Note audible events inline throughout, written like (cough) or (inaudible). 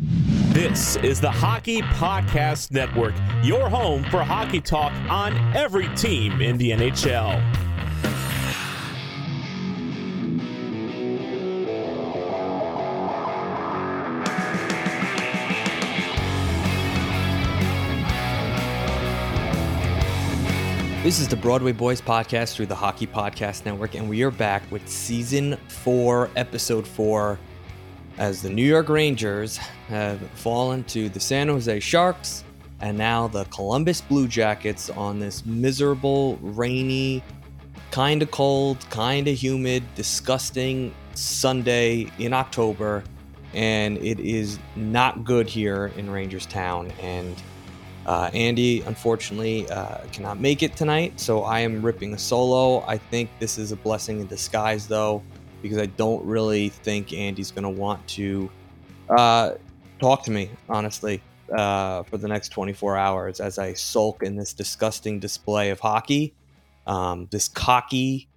This is the Hockey Podcast Network, your home for hockey talk on every team in the NHL. This is the Broadway Boys podcast through the Hockey Podcast Network, and we are back with season four, episode four, as the New York Rangers have fallen to the San Jose Sharks and now the Columbus Blue Jackets on this miserable, rainy, kind of cold, kind of humid, disgusting Sunday in October. And it is not good here in Rangers Town. And uh, Andy, unfortunately, uh, cannot make it tonight, so I am ripping a solo. I think this is a blessing in disguise, though, because I don't really think Andy's going to want to uh, talk to me, honestly, uh, for the next 24 hours as I sulk in this disgusting display of hockey. Um, this cocky,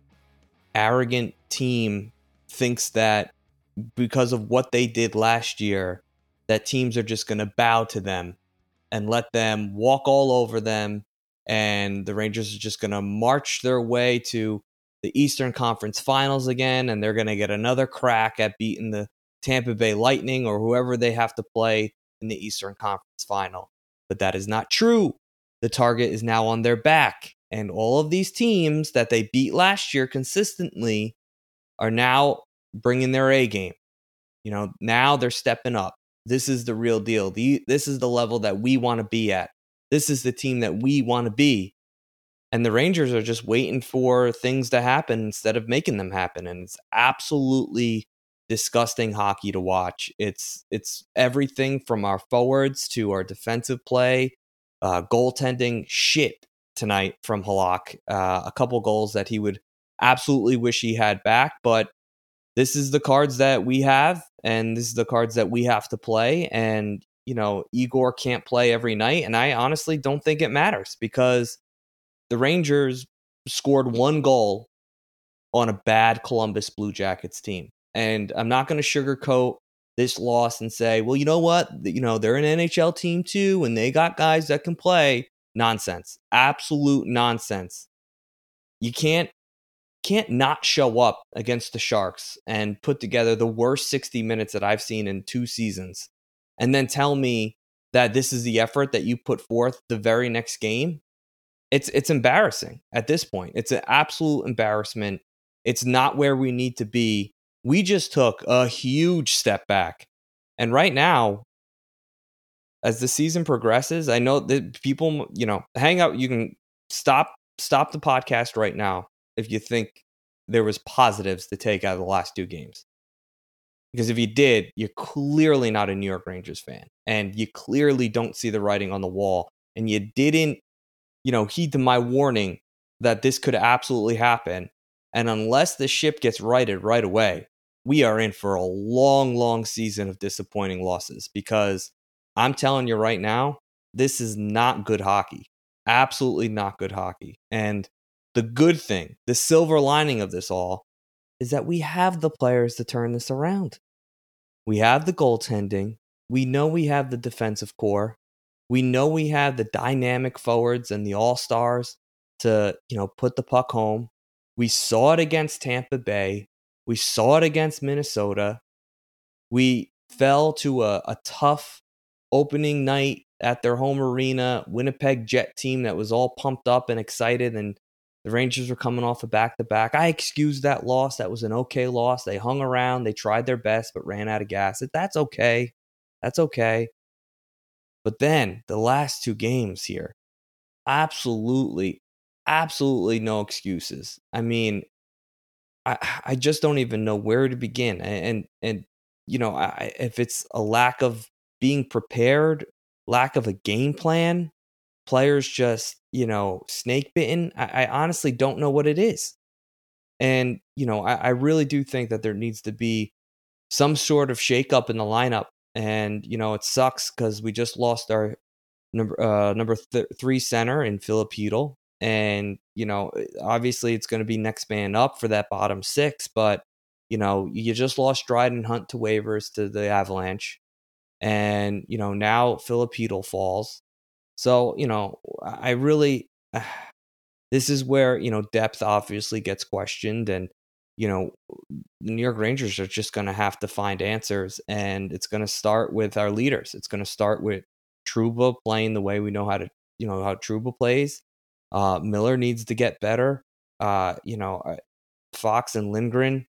arrogant team thinks that because of what they did last year, that teams are just going to bow to them and let them walk all over them. And the Rangers are just going to march their way to the Eastern Conference Finals again, and they're going to get another crack at beating the Tampa Bay Lightning or whoever they have to play in the Eastern Conference Final. But that is not true. The target is now on their back, and all of these teams that they beat last year consistently are now bringing their A game. You know, now they're stepping up. This is the real deal. The, this is the level that we want to be at. This is the team that we want to be. And the Rangers are just waiting for things to happen instead of making them happen. And it's absolutely disgusting hockey to watch. It's it's everything from our forwards to our defensive play, uh, goaltending shit tonight from Halak. Uh, a couple goals that he would absolutely wish he had back, but this is the cards that we have, and this is the cards that we have to play. And you know, Igor can't play every night, and I honestly don't think it matters because the Rangers scored one goal on a bad Columbus Blue Jackets team. And I'm not going to sugarcoat this loss and say, well, you know what? You know, they're an NHL team too, and they got guys that can play. Nonsense. Absolute nonsense. You can't can't not show up against the Sharks and put together the worst 60 minutes that I've seen in two seasons and then tell me that this is the effort that you put forth the very next game. It's it's embarrassing at this point. It's an absolute embarrassment. It's not where we need to be we just took a huge step back. And right now, as the season progresses, I know that people, you know, hang out. You can stop stop the podcast right now if you think there was positives to take out of the last two games. Because if you did, you're clearly not a New York Rangers fan, and you clearly don't see the writing on the wall, and you didn't, you know, heed to my warning that this could absolutely happen. And unless the ship gets righted right away, we are in for a long, long season of disappointing losses because I'm telling you right now, this is not good hockey. Absolutely not good hockey. And the good thing, the silver lining of this all, is that we have the players to turn this around. We have the goaltending. We know we have the defensive core. We know we have the dynamic forwards and the all stars to, you know, put the puck home. We saw it against Tampa Bay. We saw it against Minnesota. We fell to a, a tough opening night at their home arena, Winnipeg Jet team that was all pumped up and excited, and the Rangers were coming off a back to back. I excused that loss. That was an okay loss. They hung around, they tried their best, but ran out of gas. That's okay. That's okay. But then the last two games here, absolutely, absolutely no excuses. I mean, I I just don't even know where to begin. And and, you know, I, if it's a lack of being prepared, lack of a game plan, players just you know snake bitten. I, I honestly don't know what it is. And you know, I, I really do think that there needs to be some sort of shakeup in the lineup. And you know, it sucks because we just lost our number uh, number th- three center in Filip Chytil and, you know, eh, obviously it's going to be next man up for that bottom six, but, you know, you just lost Dryden Hunt to waivers to the Avalanche. And, you know, now Filip Chytil falls. So, you know, I really, uh, (sighs) this is where, you know, depth obviously gets questioned. And, you know, the New York Rangers are just going to have to find answers. And it's going to start with our leaders. It's going to start with Trouba playing the way we know how to, you know, how Trouba plays. Uh, Miller needs to get better. Uh, you know, uh, Fox and Lindgren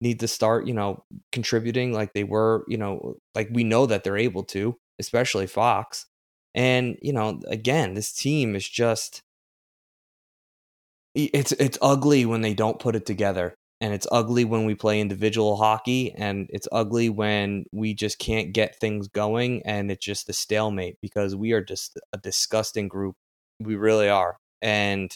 need to start, you know, contributing like they were, you know, like we know that they're able to, especially Fox. And, you know, again, this team is just it's it's ugly when they don't put it together. And it's ugly when we play individual hockey and it's ugly when we just can't get things going and it's just a stalemate because we are just a disgusting group. We really are and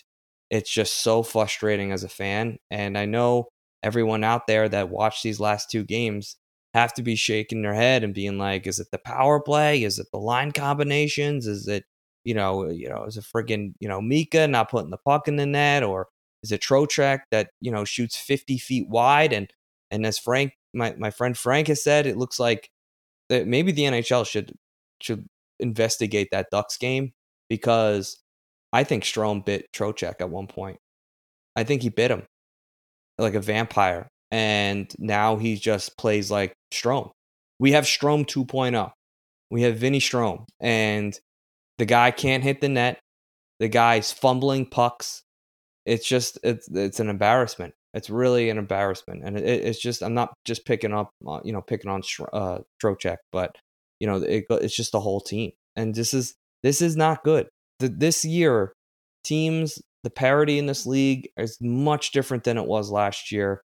it's just so frustrating as a fan. And I know everyone out there that watched these last two games have to be shaking their head and being like, is it the power play? Is it the line combinations? Is it, you know, you know, is it friggin', you know, Mika not putting the puck in the net? Or is a Trocheck that, you know, shoots 50 feet wide? And and as Frank, my, my friend Frank has said, it looks like that maybe the NHL should should investigate that Ducks game because I think Strome bit Trocheck at one point. I think he bit him like a vampire. And now he just plays like Strome. We have Strome 2.0. We have Vinny Strome, And the guy can't hit the net. The guy's fumbling pucks. It's just, it's, it's an embarrassment. It's really an embarrassment. And it, it's just, I'm not just picking up, you know, picking on uh, Trocheck, but, you know, it, it's just the whole team. And this is, this is not good the, this year, teams, the parity in this league is much different than it was last year.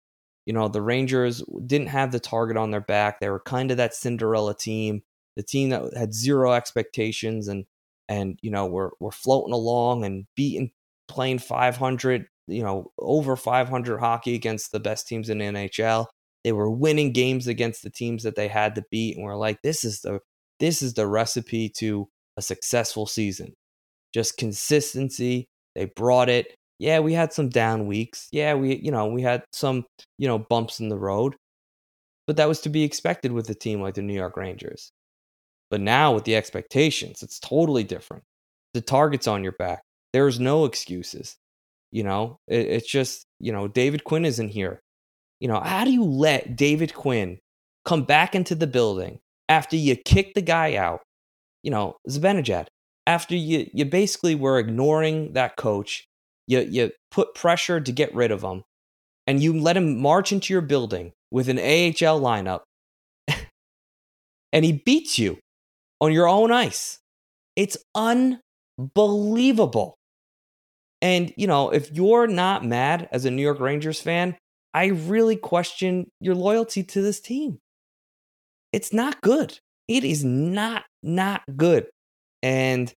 You know, the Rangers didn't have the target on their back. They were kind of that Cinderella team, the team that had zero expectations and and you know, we're we're floating along and beating playing 500, you know, over 500 hockey against the best teams in the NHL. They were winning games against the teams that they had to beat and we're like this is the this is the recipe to a successful season just consistency. They brought it. Yeah, we had some down weeks. Yeah, we you know, we had some, you know, bumps in the road. But that was to be expected with a team like the New York Rangers. But now with the expectations, it's totally different. The target's on your back. There's no excuses. You know, it, it's just, you know, David Quinn isn't here. You know, how do you let David Quinn come back into the building after you kick the guy out? You know, Zibanejad, after you you basically were ignoring that coach, you you put pressure to get rid of him, and you let him march into your building with an AHL lineup, (laughs) and he beats you. on your own ice. It's unbelievable. And, you know, if you're not mad as a New York Rangers fan, I really question your loyalty to this team. It's not good. It is not, not good. And,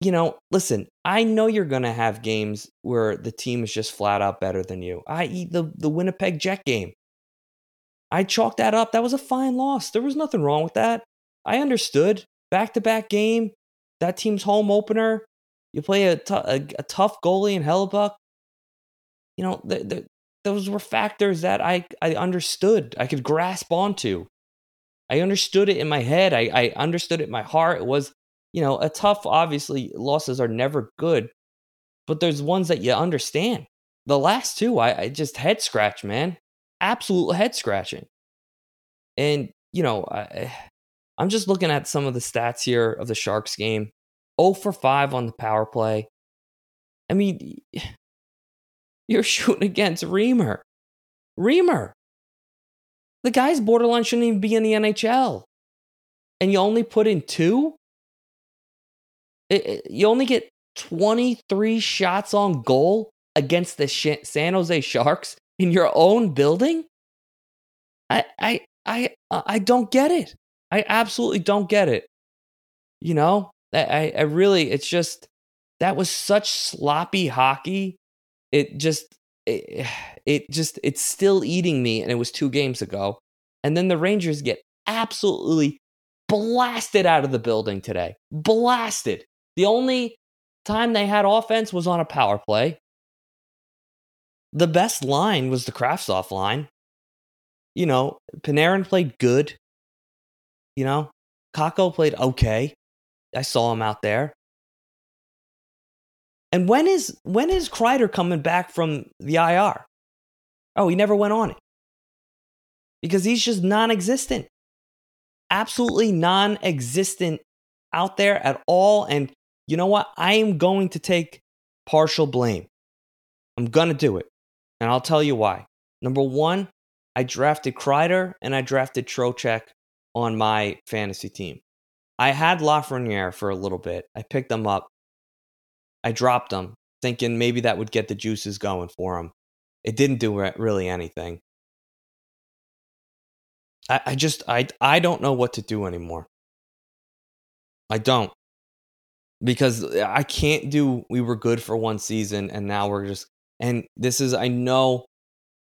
you know, listen, I know you're going to have games where the team is just flat out better than you, i.e., the, the Winnipeg Jet game. I chalked that up. That was a fine loss. There was nothing wrong with that. I understood. Back to back game, that team's home opener. You play a, t- a, a tough goalie in Hellebuyck. You know, the, the, those were factors that I, I understood, I could grasp onto. I understood it in my head. I, I understood it in my heart. It was, you know, a tough, obviously, losses are never good, but there's ones that you understand. The last two, I, I just head scratch, man. Absolute head scratching. And, you know, I, I'm just looking at some of the stats here of the Sharks game 0 for 5 on the power play. I mean, (sighs) you're shooting against Reimer. Reimer. The guy's borderline shouldn't even be in the NHL. And you only put in two? It, it, you only get 23 shots on goal against the Sh- San Jose Sharks in your own building? I I I uh, I don't get it. I absolutely don't get it. You know, I I really it's just that was such sloppy hockey. It just it, (sighs) it just it's still eating me and it was 2 games ago. And then the Rangers get absolutely blasted out of the building today. Blasted. The only time they had offense was on a power play. The best line was the Kravtsov line. You know, Panarin played good. You know, Kakko played okay. I saw him out there. And when is when is Kreider coming back from the IR? Oh, he never went on it. Because he's just non-existent. Absolutely non-existent out there at all and you know what? I am going to take partial blame. I'm going to do it. And I'll tell you why. Number 1, I drafted Kreider and I drafted Trocheck on my fantasy team. I had Lafreniere for a little bit. I picked them up. I dropped them, thinking maybe that would get the juices going for him. It didn't do really anything. I, I just I I don't know what to do anymore. I don't because uh, I can't do. We were good for one season, and now we're just. And this is I know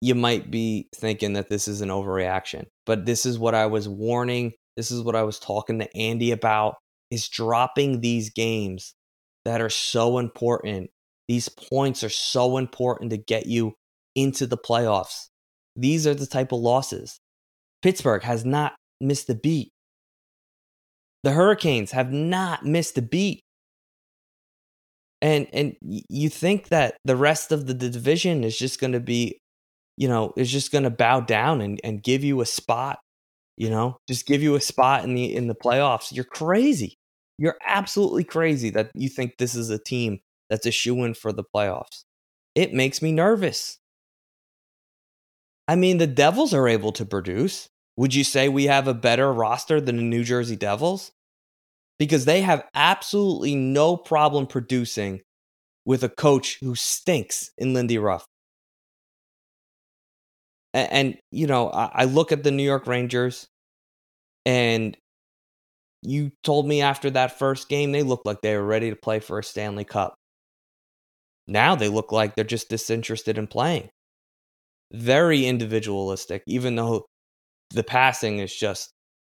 you might be thinking that this is an overreaction, but this is what I was warning. This is what I was talking to Andy about is dropping these games that are so important. These points are so important to get you into the playoffs. These are the type of losses. Pittsburgh has not missed a beat. The Hurricanes have not missed a beat. And and you think that the rest of the division is just going to be you know, is just going to bow down and, and give you a spot, you know, just give you a spot in the in the playoffs. You're crazy. You're absolutely crazy that you think this is a team that's a shoe in for the playoffs. It makes me nervous. I mean, the Devils are able to produce. Would you say we have a better roster than the New Jersey Devils? Because they have absolutely no problem producing with a coach who stinks in Lindy Ruff. And, and you know, I, I look at the New York Rangers, and you told me after that first game they looked like they were ready to play for a Stanley Cup. Now they look like they're just disinterested in playing. Very individualistic, even though the passing is just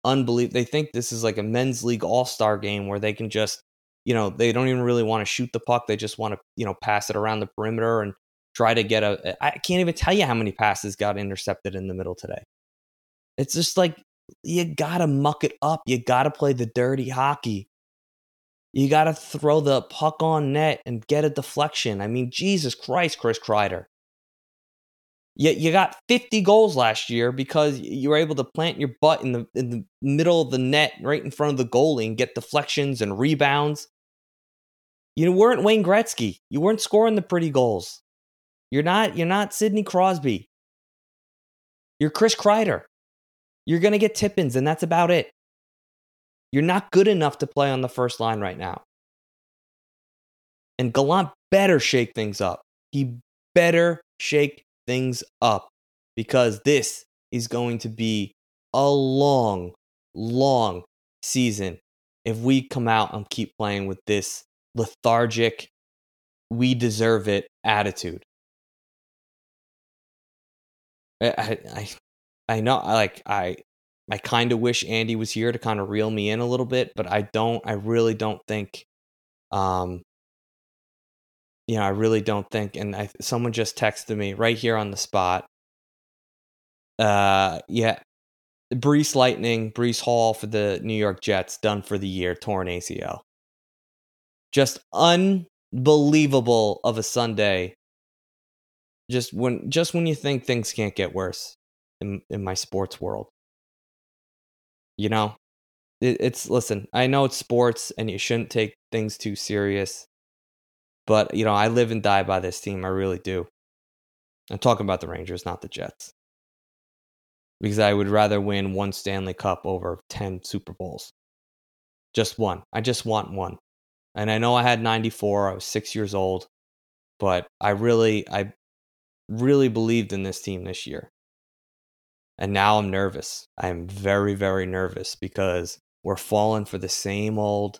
unbelievable. They think this is like a men's league all star game where they can just, you know, they don't even really want to shoot the puck. They just want to, you know, pass it around the perimeter and try to get a. I can't even tell you how many passes got intercepted in the middle today. It's just like you gotta muck it up. You gotta play the dirty hockey. You gotta throw the puck on net and get a deflection. I mean, Jesus Christ, Chris Kreider. You, you got 50 goals last year because you were able to plant your butt in the in the middle of the net, right in front of the goalie, and get deflections and rebounds. You weren't Wayne Gretzky. You weren't scoring the pretty goals. You're not you're not Sidney Crosby. You're Chris Kreider. You're gonna get tippins, and that's about it. You're not good enough to play on the first line right now. And Gallant better shake things up. He better shake things up because this is going to be a long, long season if we come out and keep playing with this lethargic, we deserve it attitude. I, I, I know, I like, I, I kind of wish Andy was here to kind of reel me in a little bit, but I don't, I really don't think, um, you know, I really don't think, and I, someone just texted me right here on the spot. Uh, yeah, Breece Lightning, Breece Hall for the New York Jets, done for the year, torn ACL. Just unbelievable of a Sunday. Just when, just when you think things can't get worse in in my sports world. You know, it, it's listen. I know it's sports, and you shouldn't take things too serious. But you know, I live and die by this team. I really do. I'm talking about the Rangers, not the Jets because I would rather win one Stanley Cup over 10 Super Bowls. Just one. I just want one. And I know I had 94. I was 6 years old, but I really I really believed in this team this year. And now I'm nervous. I'm very very nervous because we're falling for the same old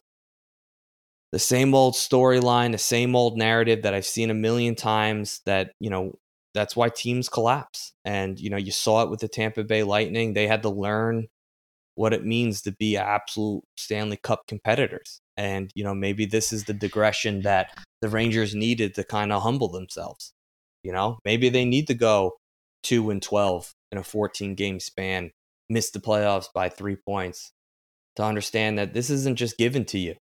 the same old storyline, the same old narrative that I've seen a million times that, you know, that's why teams collapse. And you know, you saw it with the Tampa Bay Lightning. They had to learn what it means to be absolute Stanley Cup competitors. And you know, maybe this is the digression that the Rangers needed to kind of humble themselves. You know, maybe they need to go 2 and 12 in a 14 game span, miss the playoffs by 3 points to understand that this isn't just given to you.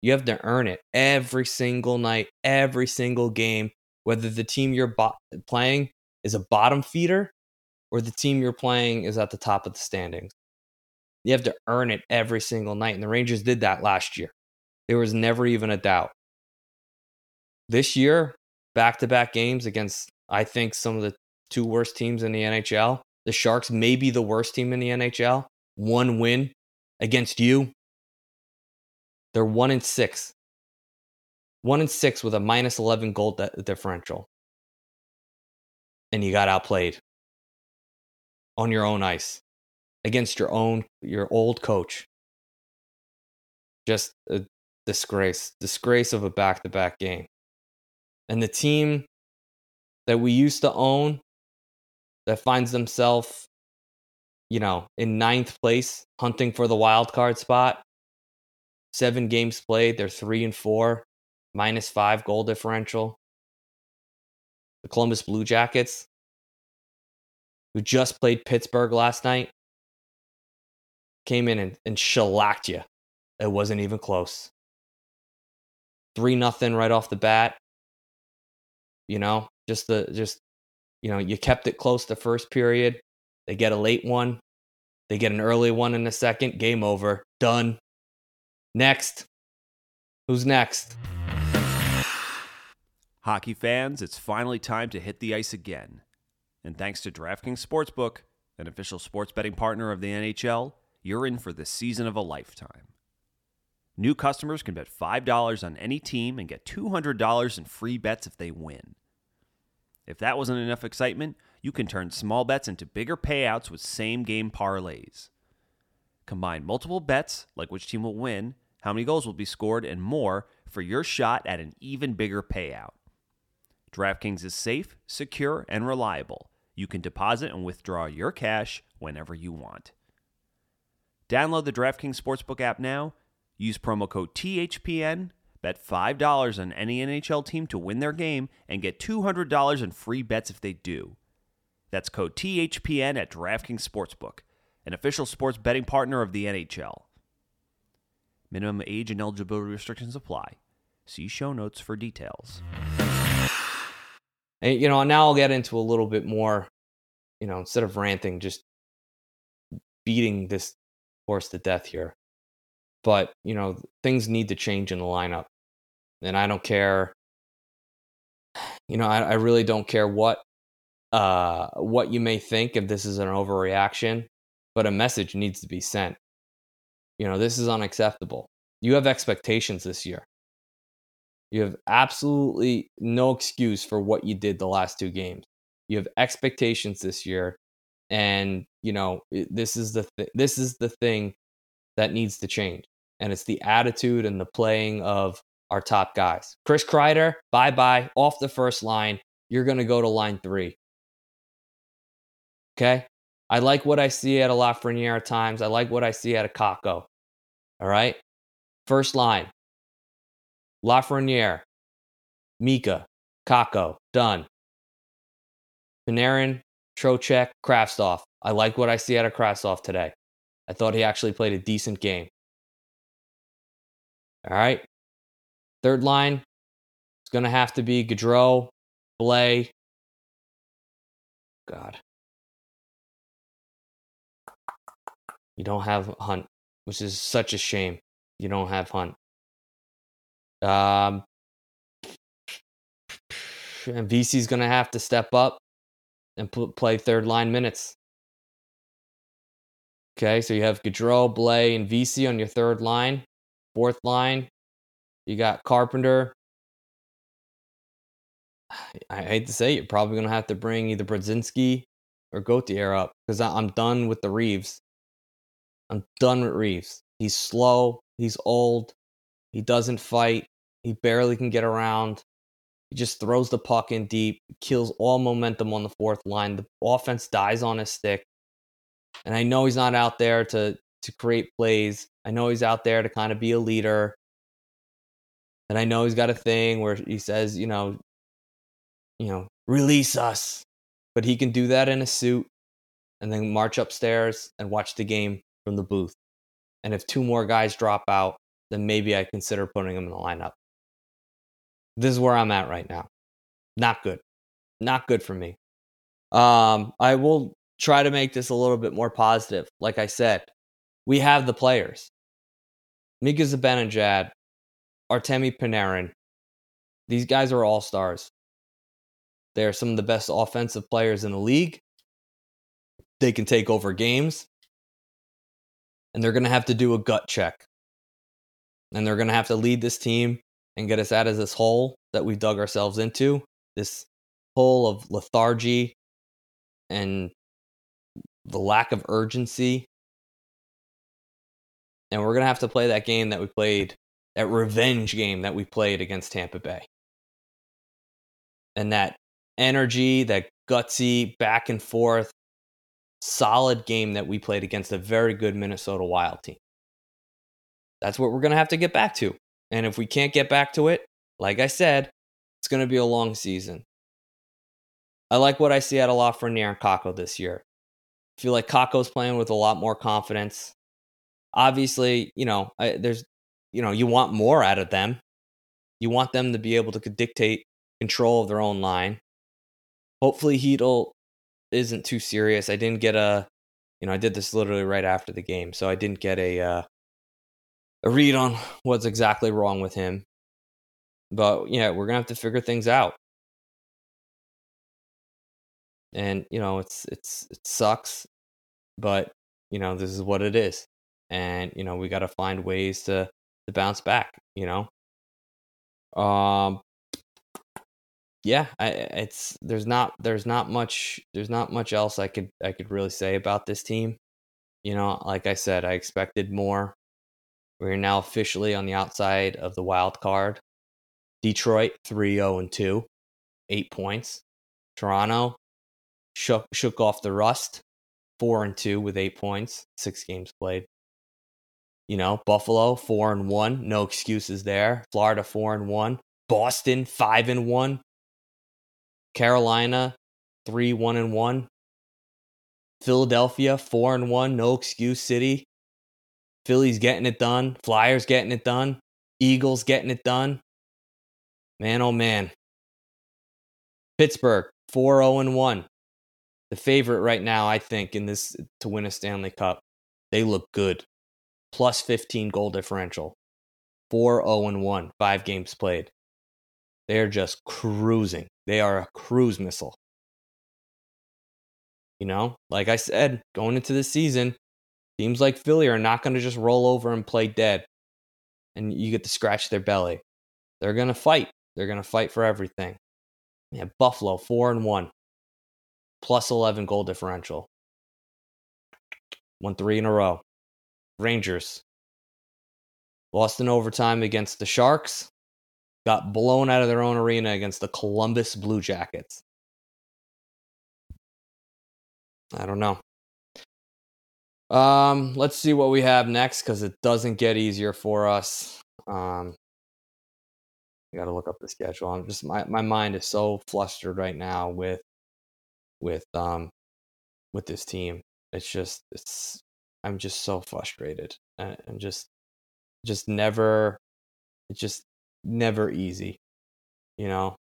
You have to earn it every single night, every single game whether the team you're bo- playing is a bottom feeder or the team you're playing is at the top of the standings. You have to earn it every single night. And the Rangers did that last year. There was never even a doubt. This year, back to back games against, I think, some of the two worst teams in the NHL. The Sharks may be the worst team in the NHL. One win against you. They're one in six one and six with a minus 11 goal de- differential. And you got outplayed on your own ice against your own, your old coach. Just a disgrace, disgrace of a back to back game. And the team that we used to own that finds themselves, you know, in ninth place, hunting for the wild card spot. Seven games played, they're three and four minus five goal differential. The Columbus Blue Jackets, who just played Pittsburgh last night, came in and, and shellacked you. It wasn't even close. Three nothing right off the bat. You know, just the just you know, you kept it close the first period. They get a late one. They get an early one in the second. Game over. Done. Next. Who's next? Hockey fans, it's finally time to hit the ice again. And thanks to DraftKings Sportsbook, an official sports betting partner of the NHL, you're in for the season of a lifetime. New customers can bet $5 on any team and get $200 in free bets if they win. If that wasn't enough excitement, you can turn small bets into bigger payouts with same game parlays. Combine multiple bets, like which team will win, how many goals will be scored, and more for your shot at an even bigger payout. DraftKings is safe, secure, and reliable. You can deposit and withdraw your cash whenever you want. Download the DraftKings Sportsbook app now. Use promo code THPN. Bet $5 on any NHL team to win their game and get $200 in free bets if they do. That's code THPN at DraftKings Sportsbook, an official sports betting partner of the NHL. Minimum age and eligibility restrictions apply. See show notes for details. And, you know, now I'll get into a little bit more, you know, instead of ranting, just beating this horse to death here. But, you know, things need to change in the lineup. And I don't care, you know, I, I really don't care what uh what you may think if this is an overreaction, but a message needs to be sent. You know, this is unacceptable. You have expectations this year. You have absolutely no excuse for what you did the last two games. You have expectations this year, and you know this is the th- this is the thing that needs to change, and it's the attitude and the playing of our top guys. Chris Kreider, bye bye, off the first line. You're going to go to line three. Okay, I like what I see at a Lafreniere at times. I like what I see at a Kakko. All right, first line. Lafreniere, Mika, Kakko, done. Panarin, Trocheck, Kravtsov. I like what I see out of Kravtsov today. I thought he actually played a decent game. All right. Third line, is going to have to be Goodrow, Blay. God. You don't have Hunt, which is such a shame. You don't have Hunt. Um, and Vesey's going to have to step up and pl- play third line minutes. Okay, so you have Goodrow, Blay, and Vesey on your third line. Fourth line, you got Carpenter. I hate to say it, you're probably going to have to bring either Brodzinski or Gauthier up because I'm done with the Reaves. I'm done with Reaves. He's slow. He's old. He doesn't fight. He barely can get around. He just throws the puck in deep, kills all momentum on the fourth line. The offense dies on his stick. And I know he's not out there to to create plays. I know he's out there to kind of be a leader. And I know he's got a thing where he says, you know, you know, release us. But he can do that in a suit and then march upstairs and watch the game from the booth. And if two more guys drop out, then maybe I consider putting him in the lineup. This is where I'm at right now. Not good. Not good for me. Um, I will try to make this a little bit more positive. Like I said, we have the players. Mika Zibanejad, Artemi Panarin. These guys are all stars. They are some of the best offensive players in the league. They can take over games. And they're going to have to do a gut check. And they're going to have to lead this team and get us out of this hole that we've dug ourselves into this hole of lethargy and the lack of urgency. And we're going to have to play that game that we played, that revenge game that we played against Tampa Bay. And that energy, that gutsy, back and forth, solid game that we played against a very good Minnesota Wild team. That's what we're going to have to get back to. And if we can't get back to it, like I said, it's going to be a long season. I like what I see out of Lafreniere and Kakko this year. I feel like Kakko's playing with a lot more confidence. Obviously, you know, I, there's, you know, you want more out of them. You want them to be able to dictate control of their own line. Hopefully, Chytil isn't too serious. I didn't get a, you know, I did this literally right after the game, so I didn't get a uh, a read on (laughs) what's exactly wrong with him. But yeah, we're gonna have to figure things out. And you know, it's it's it sucks, but you know, this is what it is. And you know, we got to find ways to to bounce back. You know, um, yeah, I, it's there's not there's not much there's not much else I could I could really say about this team. You know, like I said, I expected more. We're now officially on the outside of the wild card. Detroit 3 0 and 2, eight points. Toronto shook, shook off the rust, 4 and 2 with eight points, six games played. You know, Buffalo 4 and 1, no excuses there. Florida 4 and 1. Boston 5 and 1. Carolina 3 1 and 1. Philadelphia 4 and 1, no excuse city. Phillies getting it done. Flyers getting it done. Eagles getting it done. Man, oh man. Pittsburgh, 4 0 1. The favorite right now, I think, in this to win a Stanley Cup. They look good. Plus 15 goal differential. 4 0 1, five games played. They're just cruising. They are a cruise missile. You know, like I said, going into the season, Teams like Philly are not going to just roll over and play dead and you get to scratch their belly. They're going to fight. They're going to fight for everything. Yeah, Buffalo, 4 and 1, plus 11 goal differential. Won three in a row. Rangers lost in overtime against the Sharks, got blown out of their own arena against the Columbus Blue Jackets. I don't know. Um, let's see what we have next because it doesn't get easier for us. Um, I got to look up the schedule. I'm just my my mind is so flustered right now with with um with this team. It's just it's I'm just so frustrated. I'm just just never it's just never easy. You know,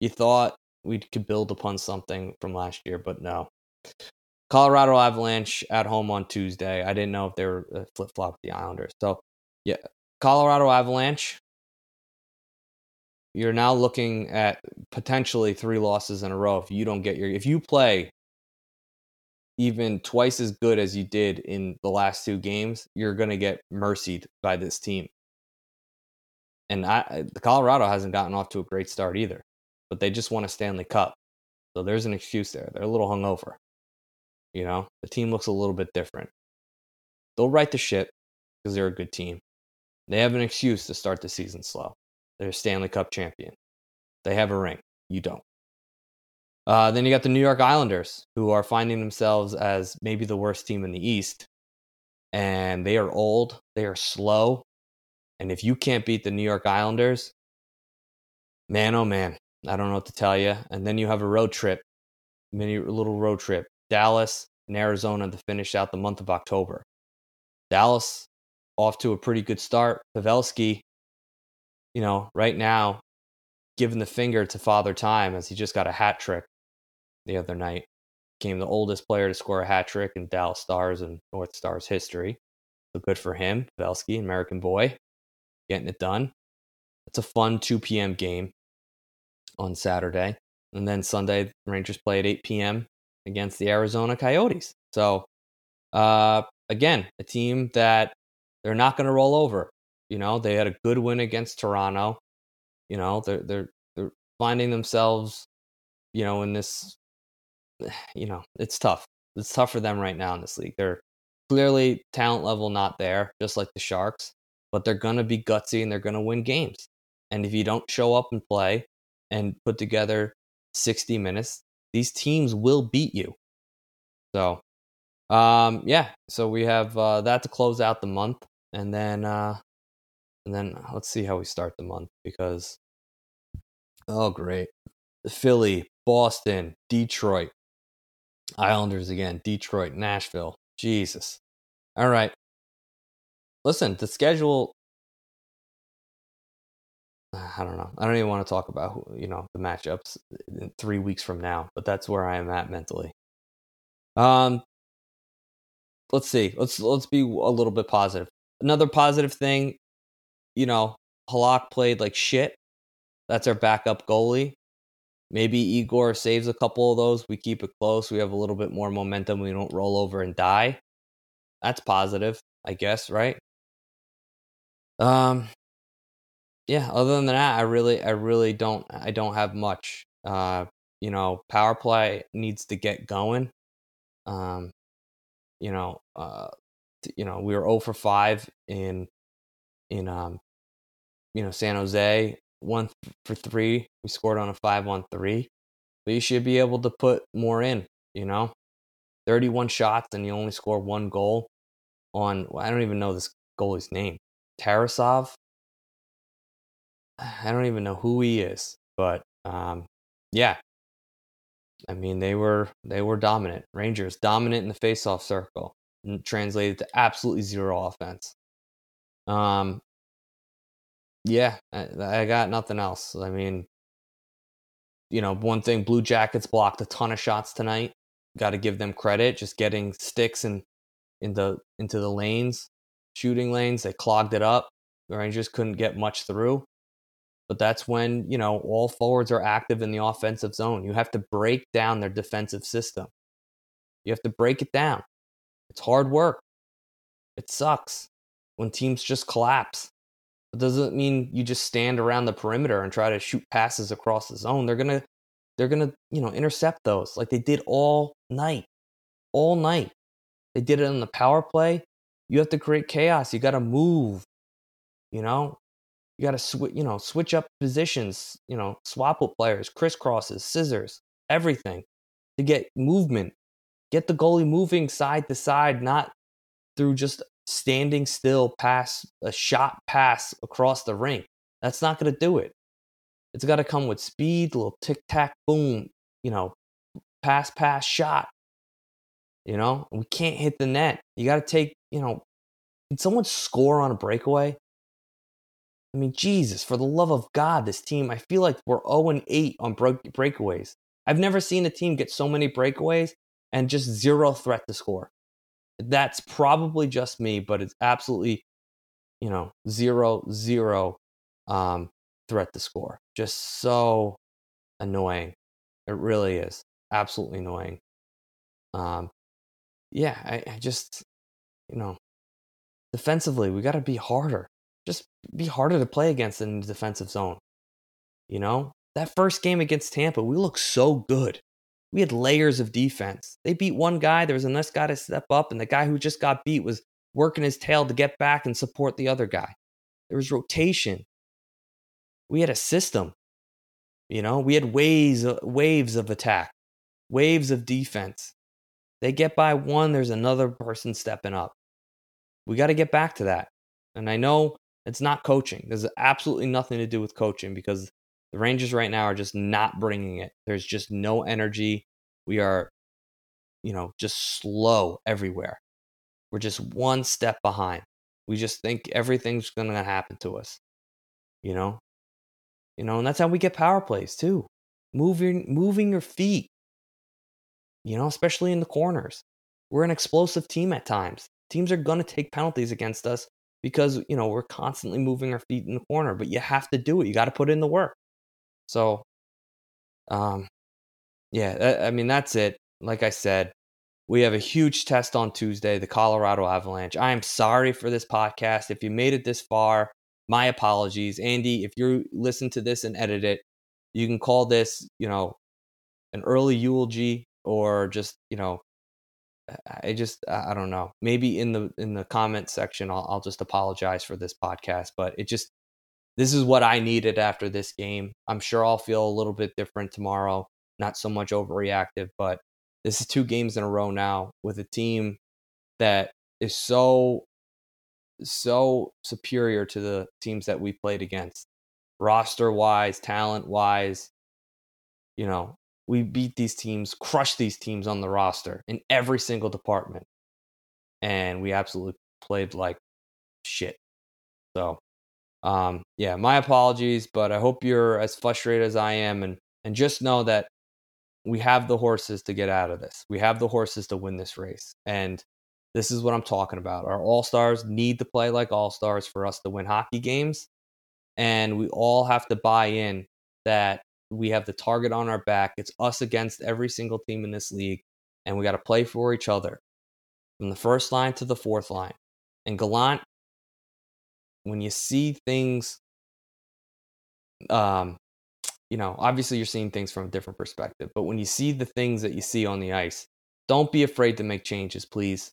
you thought we could build upon something from last year, but no. Colorado Avalanche at home on Tuesday. I didn't know if they were uh, flip flop with the Islanders. So, yeah, Colorado Avalanche. You're now looking at potentially three losses in a row if you don't get your. If you play even twice as good as you did in the last two games, you're going to get mercied by this team. And I, the Colorado hasn't gotten off to a great start either, but they just won a Stanley Cup. So there's an excuse there. They're a little hungover. You know, the team looks a little bit different. They'll right the ship because they're a good team. They have an excuse to start the season slow. They're a Stanley Cup champion. They have a ring. You don't. Uh, then you got the New York Islanders, who are finding themselves as maybe the worst team in the East. And they are old, they are slow. And if you can't beat the New York Islanders, man, oh man, I don't know what to tell you. And then you have a road trip, mini little road trip Dallas, and Arizona to finish out the month of October. Dallas off to a pretty good start. Pavelski, you know, right now, giving the finger to Father Time as he just got a hat trick the other night. Became the oldest player to score a hat trick in Dallas Stars and North Stars history. So good for him, Pavelski, American boy, getting it done. It's a fun 2 p.m. game on Saturday. And then Sunday, Rangers play at 8 p.m against the Arizona Coyotes. So, uh, again, a team that they're not going to roll over. You know, they had a good win against Toronto. You know, they're they're they're finding themselves, you know, in this. (sighs) You know, it's tough. It's tough for them right now in this league. They're clearly talent level not there, just like the Sharks, but they're gonna be gutsy and they're gonna win games. And if you don't show up and play and put together 60 minutes, these teams will beat you. So, um, yeah. So we have uh, that to close out the month, and then uh, and then let's see how we start the month because oh great, Philly, Boston, Detroit, Islanders again, Detroit, Nashville. Jesus. All right. Listen, the schedule I don't know. I don't even want to talk about you know the matchups in three weeks from now, but that's where I am at mentally. Um, let's see. Let's let's be a little bit positive. Another positive thing, you know, Halak played like shit. That's our backup goalie. Maybe Igor saves a couple of those. We keep it close. We have a little bit more momentum. We don't roll over and die. That's positive, I guess, right? Um, yeah, other than that, I really, I really don't, I don't have much. Uh, you know, power play needs to get going. Um, you know, uh, you know, we were 0 for 5 in, in, um, you know, San Jose, one for three. We scored on a five on three. But you should be able to put more in, you know, 31 shots and you only score one goal on, I don't even know this goalie's name, Tarasov. (sighs) I don't even know who he is, but um, yeah. I mean, they were they were dominant. Rangers dominant in the faceoff circle, and translated to absolutely zero offense. Um, yeah, I, I got nothing else. I mean, you know, one thing: Blue Jackets blocked a ton of shots tonight. Got to give them credit, just getting sticks and in, in the into the lanes, shooting lanes. They clogged it up. The Rangers couldn't get much through but that's when you know all forwards are active in the offensive zone you have to break down their defensive system you have to break it down it's hard work It sucks when teams just collapse. It doesn't mean you just stand around the perimeter and try to shoot passes across the zone. They're gonna they're gonna, you know, intercept those like they did all night. All night. They did it on the power play. You have to create chaos. You gotta move. You know? You gotta switch, you know, switch up positions, you know, swap with players, crisscrosses, scissors, everything to get movement. Get the goalie moving side to side, not through just standing still pass a shot pass across the rink. That's not going to do it. It's got to come with speed, little tic tac boom, you know, pass pass shot. You know, we can't hit the net. You got to take, you know, can someone score on a breakaway? I mean, Jesus, for the love of God, this team, I feel like we're 0 8 on breakaways. I've never seen a team get so many breakaways and just zero threat to score. That's probably just me, but it's absolutely, you know, zero, zero um, threat to score. Just so annoying. It really is. Absolutely annoying. Um, yeah, I, I just, you know, defensively, we got to be harder. Just be harder to play against in the defensive zone. You know, that first game against Tampa, we looked so good we had layers of defense. They beat one guy, there was a nice guy to step up, and the guy who just got beat was working his tail to get back and support the other guy. There was rotation. We had a system. You know, we had waves, uh, waves of attack, waves of defense. They get by one, there's another person stepping up. We got to get back to that. And I know it's not coaching. There's absolutely nothing to do with coaching because the Rangers right now are just not bringing it. There's just no energy. We are, you know, just slow everywhere. We're just one step behind. We just think everything's going to happen to us. You know? You know, and that's how we get power plays too. Moving moving your feet. You know, especially in the corners. We're an explosive team at times. Teams are going to take penalties against us because, you know, we're constantly moving our feet in the corner, but you have to do it. You got to put in the work. So, um, yeah, I mean, that's it. Like I said, we have a huge test on Tuesday, the Colorado Avalanche. I am sorry for this podcast. If you made it this far, my apologies. Andy, if you listen to this and edit it, you can call this, you know, an early eulogy or just, you know, I just I don't know. Maybe in the in the comment section I'll, I'll just apologize for this podcast, but it just this is what I needed after this game. I'm sure I'll feel a little bit different tomorrow, not so much overreactive, but this is two games in a row now with a team that is so so superior to the teams that we played against. Roster wise, talent wise, you know, we beat these teams, crushed these teams on the roster in every single department. And we absolutely played like shit. So um, yeah, my apologies, but I hope you're as frustrated as I am, and and just know that we have the horses to get out of this. We have the horses to win this race, and this is what I'm talking about. Our all stars need to play like all stars for us to win hockey games, and we all have to buy in that we have the target on our back. It's us against every single team in this league, and we got to play for each other from the first line to the fourth line. And Gallant when you see things um you know obviously you're seeing things from a different perspective but when you see the things that you see on the ice don't be afraid to make changes please.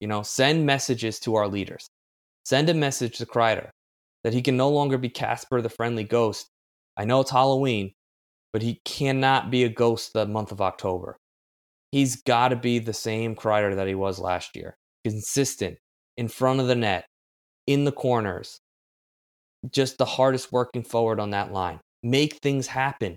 You know send messages to our leaders. Send a message to Kreider that he can no longer be Casper the friendly ghost. I know it's Halloween but he cannot be a ghost the month of October. He's got to be the same Kreider that he was last year consistent in front of the net in the corners. Just the hardest working forward on that line. Make things happen.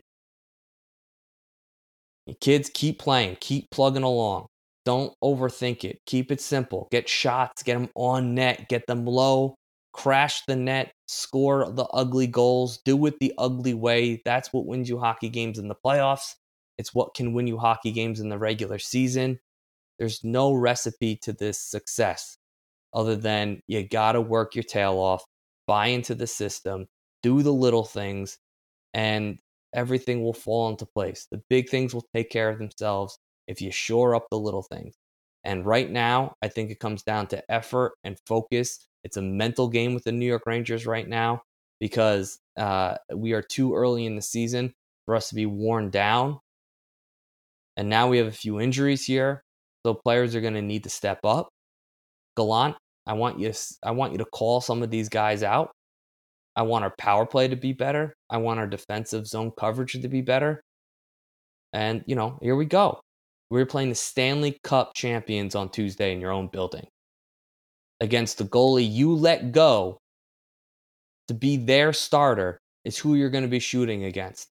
Kids, keep playing, keep plugging along. Don't overthink it. Keep it simple. Get shots, get them on net, get them low, crash the net, score the ugly goals, do it the ugly way. That's what wins you hockey games in the playoffs. It's what can win you hockey games in the regular season. There's no recipe to this success other than you got to work your tail off, buy into the system, do the little things, and everything will fall into place. The big things will take care of themselves if you shore up the little things. And right now, I think it comes down to effort and focus. It's a mental game with the New York Rangers right now because uh, we are too early in the season for us to be worn down. And now we have a few injuries here. So players are going to need to step up. Gallant, I want you to, I want you to call some of these guys out. I want our power play to be better. I want our defensive zone coverage to be better. And, you know, here we go. We're playing the Stanley Cup champions on Tuesday in your own building against the goalie you let go to be their starter is who you're going to be shooting against.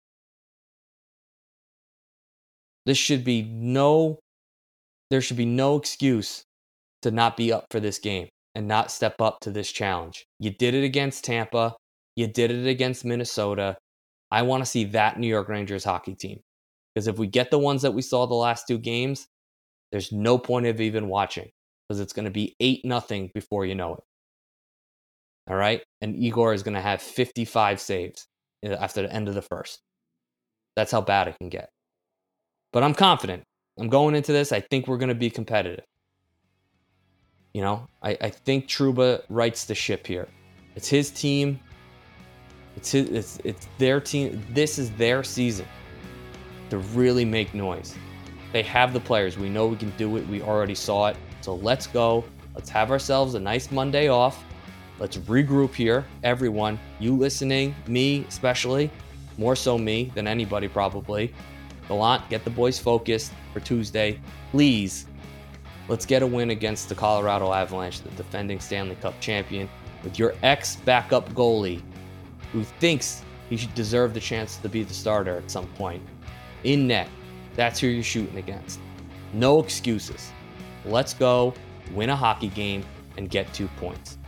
This should be no, there should be no excuse to not be up for this game and not step up to this challenge. You did it against Tampa, you did it against Minnesota. I want to see that New York Rangers hockey team. Because if we get the ones that we saw the last two games, there's no point of even watching because it's going to be 8 nothing before you know it. All right. And Igor is going to have 55 saves uh, after the end of the first. That's how bad it can get. But I'm confident. I'm going into this. I think we're going to be competitive. You know, I, I think Trouba rights the ship here. It's his team. It's his, it's it's their team. This is their season to really make noise. They have the players. We know we can do it. We already saw it. So let's go. Let's have ourselves a nice Monday off. Let's regroup here, everyone. You listening, me especially, more so me than anybody probably. Gallant, get the boys focused for Tuesday. Please, let's get a win against the Colorado Avalanche, the defending Stanley Cup champion, with your ex backup goalie who thinks he should deserve the chance to be the starter at some point. In net, that's who you're shooting against. No excuses. Let's go, win a hockey game, and get two points.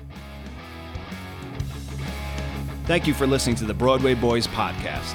Thank you for listening to the Broadway Boys podcast.